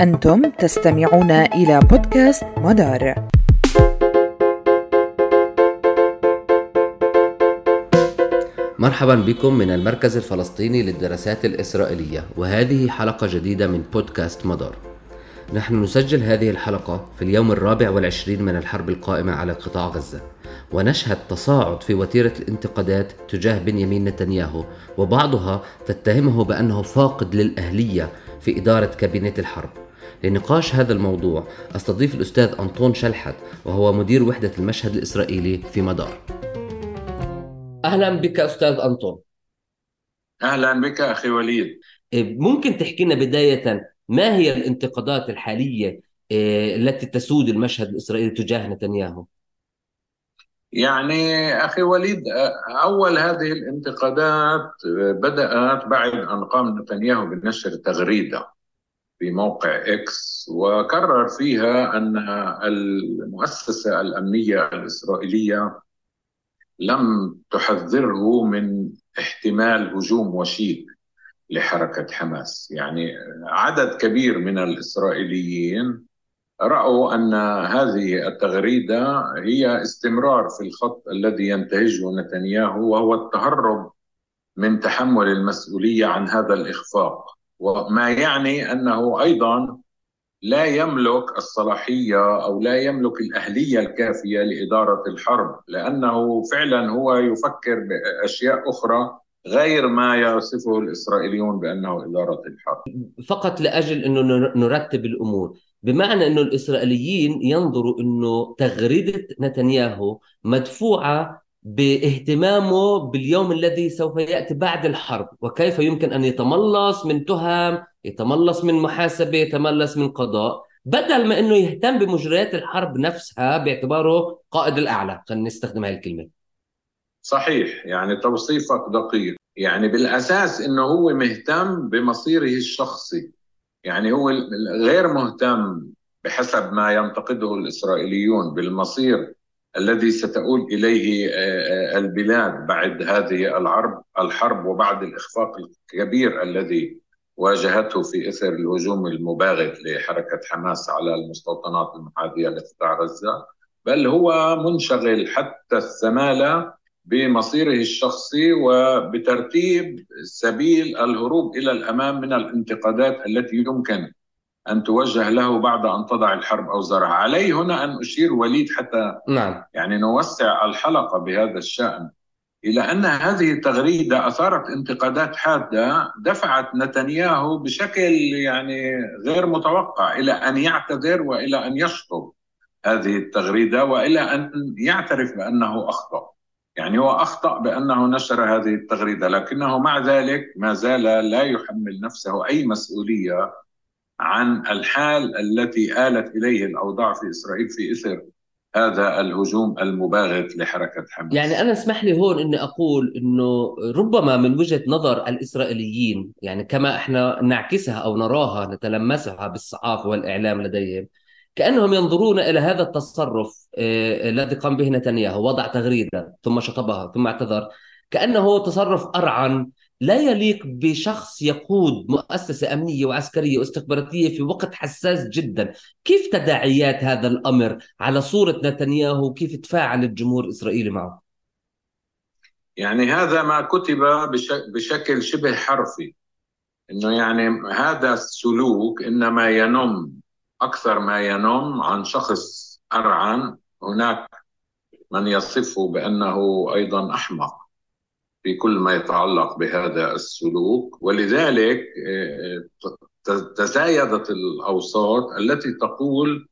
أنتم تستمعون إلى بودكاست مدار. مرحبا بكم من المركز الفلسطيني للدراسات الإسرائيلية وهذه حلقة جديدة من بودكاست مدار. نحن نسجل هذه الحلقة في اليوم الرابع والعشرين من الحرب القائمة على قطاع غزة ونشهد تصاعد في وتيرة الانتقادات تجاه بنيامين نتنياهو وبعضها تتهمه بأنه فاقد للأهلية في إدارة كابينة الحرب. لنقاش هذا الموضوع أستضيف الأستاذ أنطون شلحت وهو مدير وحدة المشهد الإسرائيلي في مدار. أهلا بك أستاذ أنطون. أهلا بك أخي وليد. ممكن تحكي لنا بداية ما هي الانتقادات الحالية آه، التي تسود المشهد الإسرائيلي تجاه نتنياهو؟ يعني أخي وليد أول هذه الانتقادات بدأت بعد أن قام نتنياهو بنشر تغريدة. في موقع إكس وكرر فيها أن المؤسسة الأمنية الإسرائيلية لم تحذره من احتمال هجوم وشيك لحركة حماس. يعني عدد كبير من الإسرائيليين رأوا أن هذه التغريدة هي استمرار في الخط الذي ينتهجه نتنياهو وهو التهرب من تحمل المسؤولية عن هذا الإخفاق. وما يعني أنه أيضا لا يملك الصلاحية أو لا يملك الأهلية الكافية لإدارة الحرب لأنه فعلا هو يفكر بأشياء أخرى غير ما يصفه الإسرائيليون بأنه إدارة الحرب. فقط لأجل أنه نرتب الأمور بمعنى أنه الإسرائيليين ينظروا أنه تغريدة نتنياهو مدفوعة باهتمامه باليوم الذي سوف يأتي بعد الحرب وكيف يمكن أن يتملص من تهم يتملص من محاسبة يتملص من قضاء بدل ما أنه يهتم بمجريات الحرب نفسها باعتباره قائد الأعلى. خلينا نستخدم هذه الكلمة. صحيح يعني توصيفك دقيق. يعني بالأساس أنه هو مهتم بمصيره الشخصي. يعني هو غير مهتم بحسب ما ينتقده الإسرائيليون بالمصير الذي ستؤول إليه آه، آه، البلاد بعد هذه الحرب الحرب وبعد الإخفاق الكبير الذي واجهته في إثر الهجوم المباغت لحركة حماس على المستوطنات المحاذية لقطاع غزة. بل هو منشغل حتى السماله بمصيره الشخصي وبترتيب سبيل الهروب إلى الأمام من الانتقادات التي يمكن أن توجه له بعد أن تضع الحرب أوزارها علي هنا أن أشير وليد حتى نعم. يعني نوسع الحلقة بهذا الشأن إلى أن هذه التغريدة أثارت انتقادات حادة دفعت نتنياهو بشكل يعني غير متوقع إلى أن يعتذر وإلى أن يشطب هذه التغريدة وإلى أن يعترف بأنه أخطأ يعني هو أخطأ بأنه نشر هذه التغريدة لكنه مع ذلك ما زال لا يحمل نفسه أي مسؤولية عن الحال التي آلت إليه الأوضاع في إسرائيل في إثر هذا الهجوم المباغت لحركة حماس. يعني أنا اسمح لي هون أني أقول أنه ربما من وجهة نظر الإسرائيليين يعني كما إحنا نعكسها أو نراها نتلمسها بالصحافة والإعلام لديهم كأنهم ينظرون إلى هذا التصرف آه، الذي قام به نتنياهو وضع تغريدة ثم شطبها ثم اعتذر كأنه تصرف أرعن لا يليق بشخص يقود مؤسسة أمنية وعسكرية واستخباراتية في وقت حساس جدا. كيف تداعيات هذا الأمر على صورة نتنياهو وكيف تفاعل الجمهور الإسرائيلي معه؟ يعني هذا ما كتب بشكل شبه حرفي. إنه يعني هذا السلوك إنما ينم أكثر ما ينم عن شخص أرعن. هناك من يصفه بأنه أيضا أحمق. في كل ما يتعلق بهذا السلوك. ولذلك آه، تزايدت الأوساط التي تقول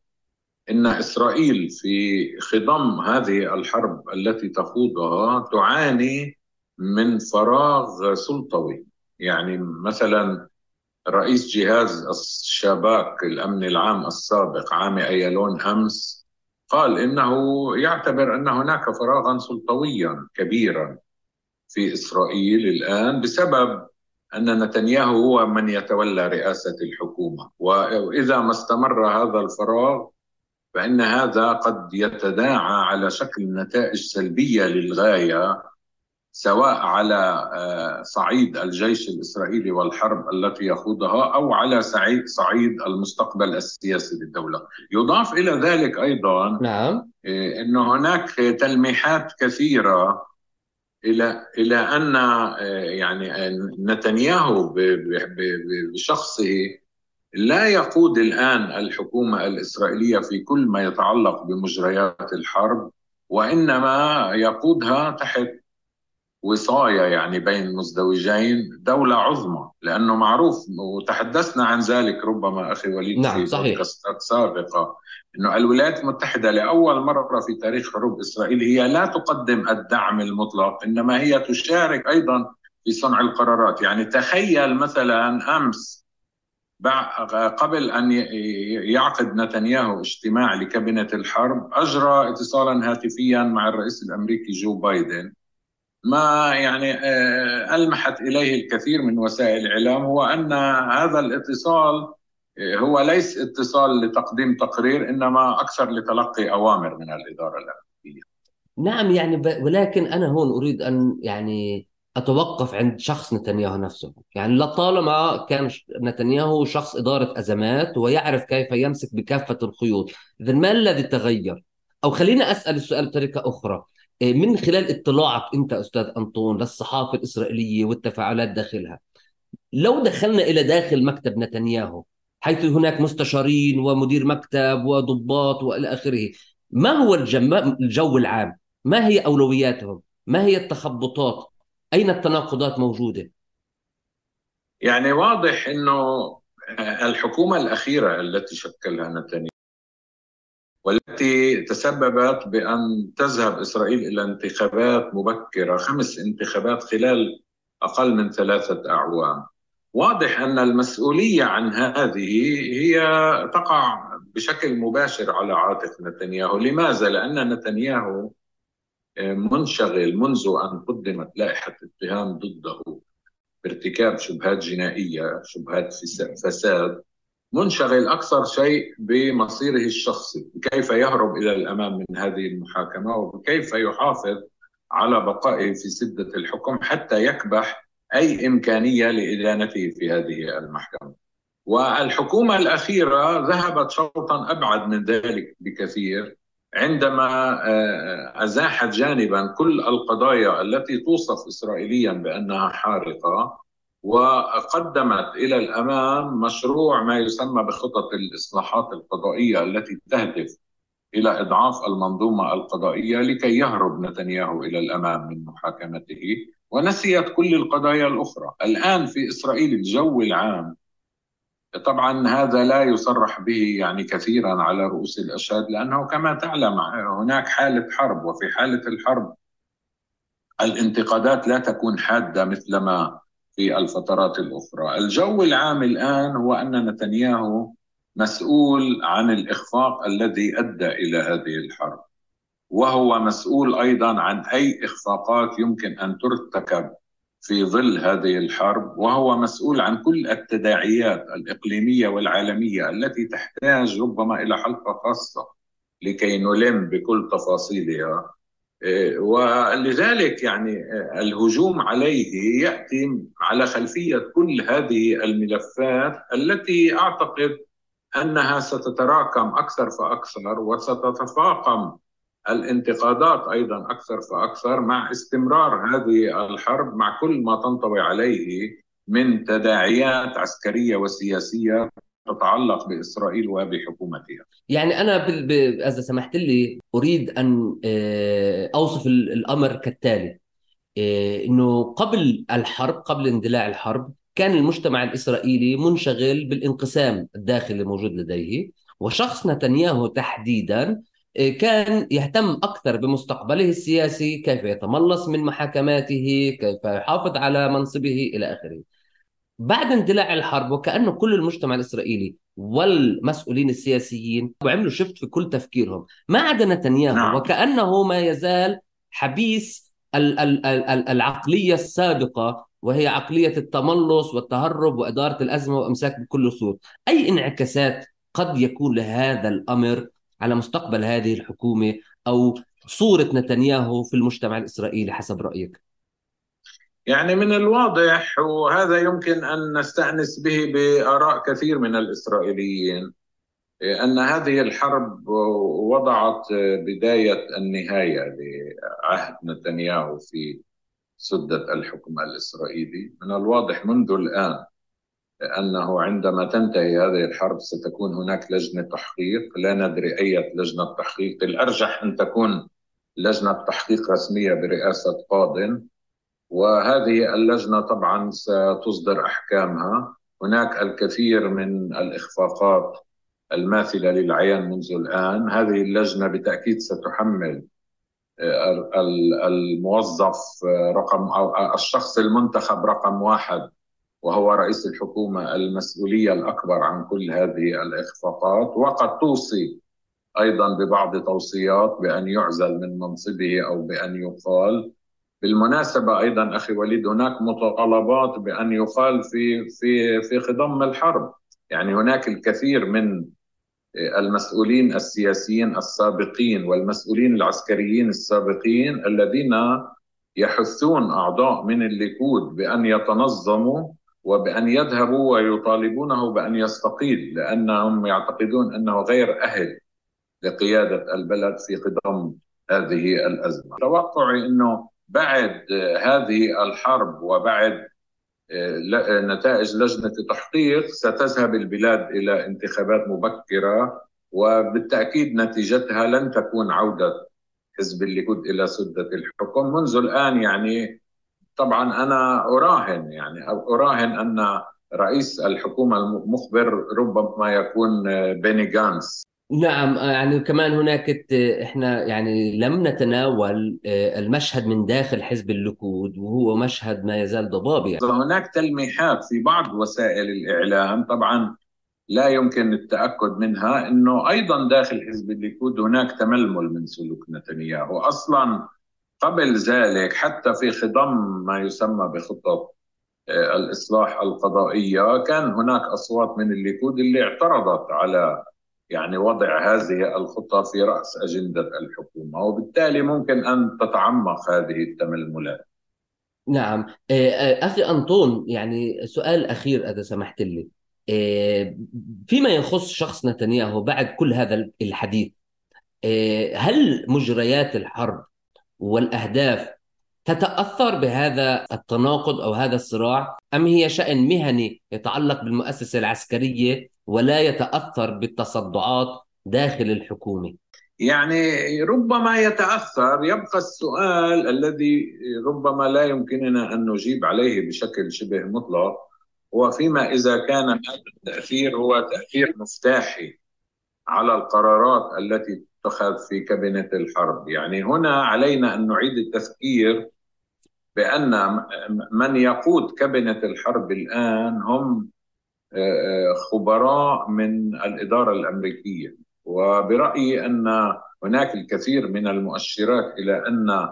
إن إسرائيل في خضم هذه الحرب التي تخوضها تعاني من فراغ سلطوي. يعني مثلا رئيس جهاز الشباك الأمن العام السابق عامي ايالون امس قال إنه يعتبر إن هناك فراغا سلطويا كبيرا. في إسرائيل الآن بسبب أن نتنياهو هو من يتولى رئاسة الحكومة. وإذا ما استمر هذا الفراغ فإن هذا قد يتداعى على شكل نتائج سلبية للغاية سواء على آه، صعيد الجيش الإسرائيلي والحرب التي يخوضها أو على صعيد المستقبل السياسي للدولة. يضاف إلى ذلك أيضا نعم. آه، أن هناك تلميحات كثيرة إلى إلى أن آه، يعني نتنياهو بشخصه لا يقود الآن الحكومة الإسرائيلية في كل ما يتعلق بمجريات الحرب وإنما يقودها تحت وصاية يعني بين مزدوجين دولة عظمى لأنه معروف وتحدثنا عن ذلك ربما أخي وليد نعم في صحيح. بودكاستات سابقة أنه الولايات المتحدة لأول مرة في تاريخ حروب إسرائيل هي لا تقدم الدعم المطلق إنما هي تشارك أيضا في صنع القرارات يعني تخيل مثلا أمس قبل أن يعقد نتنياهو اجتماع لكابينة الحرب أجرى اتصالا هاتفيا مع الرئيس الأمريكي جو بايدن ما يعني آه، ألمحت إليه الكثير من وسائل الإعلام هو أن هذا الاتصال آه، هو ليس اتصال لتقديم تقرير إنما أكثر لتلقي أوامر من الإدارة الأمريكية نعم يعني ولكن أنا هون أريد أن يعني أتوقف عند شخص نتنياهو نفسه. يعني لطالما كان نتنياهو شخص إدارة أزمات ويعرف كيف يمسك بكافة الخيوط. إذا ما الذي تغير؟ أو خلينا أسأل السؤال بطريقة أخرى. من خلال اطلاعك انت أستاذ أنطون للصحافة الإسرائيلية والتفاعلات داخلها لو دخلنا إلى داخل مكتب نتنياهو حيث هناك مستشارين ومدير مكتب وضباط وإلى آخره ما هو الجو العام؟ ما هي أولوياتهم؟ ما هي التخبطات؟ أين التناقضات موجودة؟ يعني واضح إنه الحكومة الأخيرة التي شكلها نتنياهو والتي تسببت بأن تذهب إسرائيل إلى انتخابات مبكرة خمس انتخابات خلال أقل من ثلاثة أعوام. واضح أن المسؤولية عن هذه هي تقع بشكل مباشر على عاتق نتنياهو. لماذا؟ لأن نتنياهو منشغل منذ أن قدمت لائحة اتهام ضده بارتكاب شبهات جنائية شبهات فساد. منشغل أكثر شيء بمصيره الشخصي كيف يهرب إلى الأمام من هذه المحاكمة وكيف يحافظ على بقائه في سدة الحكم حتى يكبح أي إمكانية لإدانته في هذه المحكمة. والحكومة الأخيرة ذهبت شوطا أبعد من ذلك بكثير عندما آه، أزاحت جانبا كل القضايا التي توصف إسرائيليا بأنها حارقة. وقدمت إلى الأمام مشروع ما يسمى بخطط الإصلاحات القضائية التي تهدف إلى إضعاف المنظومة القضائية لكي يهرب نتنياهو إلى الأمام من محاكمته ونسيت كل القضايا الأخرى، الآن في إسرائيل الجو العام طبعا هذا لا يصرح به يعني كثيرا على رؤوس الأشهاد لأنه كما تعلم هناك حالة حرب وفي حالة الحرب الانتقادات لا تكون حادة مثلما في الفترات الأخرى. الجو العام الآن هو أن نتنياهو مسؤول عن الإخفاق الذي أدى إلى هذه الحرب وهو مسؤول أيضا عن أي إخفاقات يمكن أن ترتكب في ظل هذه الحرب وهو مسؤول عن كل التداعيات الإقليمية والعالمية التي تحتاج ربما إلى حلقة خاصة لكي نلم بكل تفاصيلها. ولذلك يعني الهجوم عليه يأتي على خلفية كل هذه الملفات التي أعتقد أنها ستتراكم أكثر فأكثر وستتفاقم الانتقادات أيضا أكثر فأكثر مع استمرار هذه الحرب مع كل ما تنطوي عليه من تداعيات عسكرية وسياسية تتعلق بإسرائيل وبحكومتها. يعني أنا. إذا سمحت لي أريد أن آه، أوصف الأمر كالتالي آه، إنه قبل الحرب قبل اندلاع الحرب كان المجتمع الإسرائيلي منشغل بالانقسام الداخلي الموجود لديه وشخص نتنياهو تحديدا آه، كان يهتم أكثر بمستقبله السياسي، كيف يتملص من محاكماته، كيف يحافظ على منصبه إلى آخره. بعد اندلاع الحرب وكأنه كل المجتمع الإسرائيلي والمسؤولين السياسيين وعملوا شفت في كل تفكيرهم ما عدا نتنياهو نعم. وكأنه ما يزال حبيس العقلية السابقة وهي عقلية التملص والتهرب وإدارة الأزمة وإمساك بكل صوت أي انعكاسات قد يكون لهذا الأمر على مستقبل هذه الحكومة أو صورة نتنياهو في المجتمع الإسرائيلي حسب رأيك؟ يعني من الواضح وهذا يمكن أن نستأنس به بآراء كثير من الإسرائيليين أن هذه الحرب وضعت بداية النهاية لعهد نتنياهو في سدة الحكم الإسرائيلي. من الواضح منذ الآن أنه عندما تنتهي هذه الحرب ستكون هناك لجنة تحقيق. لا ندري أي لجنة تحقيق. الأرجح أن تكون لجنة تحقيق رسمية برئاسة قاض. وهذه اللجنة طبعا ستصدر أحكامها. هناك الكثير من الإخفاقات الماثلة للعيان منذ الآن. هذه اللجنة بالتاكيد ستحمل آه، الموظف آه، رقم أو الشخص المنتخب رقم واحد وهو رئيس الحكومة المسؤولية الأكبر عن كل هذه الإخفاقات. وقد توصي أيضا ببعض توصيات بأن يعزل من منصبه أو بأن يقال بالمناسبة أيضا أخي وليد هناك مطالبات بأن يقال في في في خضم الحرب يعني هناك الكثير من المسؤولين السياسيين السابقين والمسؤولين العسكريين السابقين الذين يحثون أعضاء من الليكود بأن يتنظموا وبأن يذهبوا ويطالبونه بأن يستقيل لأنهم يعتقدون أنه غير أهل لقيادة البلد في قدم هذه الأزمة. توقعي إنه بعد هذه الحرب وبعد نتائج لجنة التحقيق ستذهب البلاد إلى انتخابات مبكرة وبالتأكيد نتيجتها لن تكون عودة حزب الليكود إلى سدة الحكم. منذ الآن يعني طبعا أنا أراهن يعني أراهن أن رئيس الحكومة المقبل ربما يكون بيني غانتس. نعم يعني كمان هناك إحنا يعني لم نتناول آه، المشهد من داخل حزب الليكود وهو مشهد ما يزال ضبابي يعني. هناك تلميحات في بعض وسائل الإعلام طبعا لا يمكن التأكد منها إنه أيضا داخل حزب الليكود هناك تململ من سلوك نتنياهو أصلا قبل ذلك حتى في خضم ما يسمى بخطط آه، الإصلاح القضائية كان هناك أصوات من الليكود اللي اعترضت على يعني وضع هذه الخطة في رأس أجندة الحكومة وبالتالي ممكن أن تتعمق هذه التململات نعم. آه، آه، أخي أنطون يعني سؤال أخير إذا سمحت لي. آه، فيما يخص شخص نتنياهو بعد كل هذا الحديث هل مجريات الحرب والأهداف تتأثر بهذا التناقض أو هذا الصراع؟ أم هي شأن مهني يتعلق بالمؤسسة العسكرية ولا يتأثر بالتصدعات داخل الحكومة؟ يعني ربما يتأثر يبقى السؤال الذي ربما لا يمكننا أن نجيب عليه بشكل شبه مطلق هو فيما إذا كان هذا التأثير هو تأثير مفتاحي على القرارات التي تتخذ في كابينة الحرب. يعني هنا علينا أن نعيد التفكير بأن من يقود كابينة الحرب الآن هم خبراء من الإدارة الأمريكية. وبرأيي أن هناك الكثير من المؤشرات إلى أن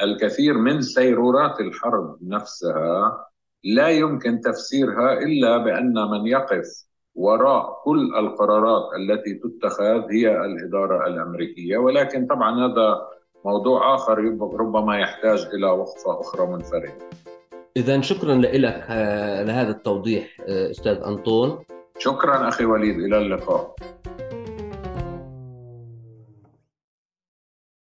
الكثير من سيرورات الحرب نفسها لا يمكن تفسيرها إلا بأن من يقف وراء كل القرارات التي تتخذ هي الإدارة الأمريكية. ولكن طبعا هذا موضوع آخر ربما يحتاج إلى وقفة أخرى منفردة. اذا شكرا لك آه، لهذا التوضيح آه، أستاذ أنطون. شكرا أخي وليد إلى اللقاء.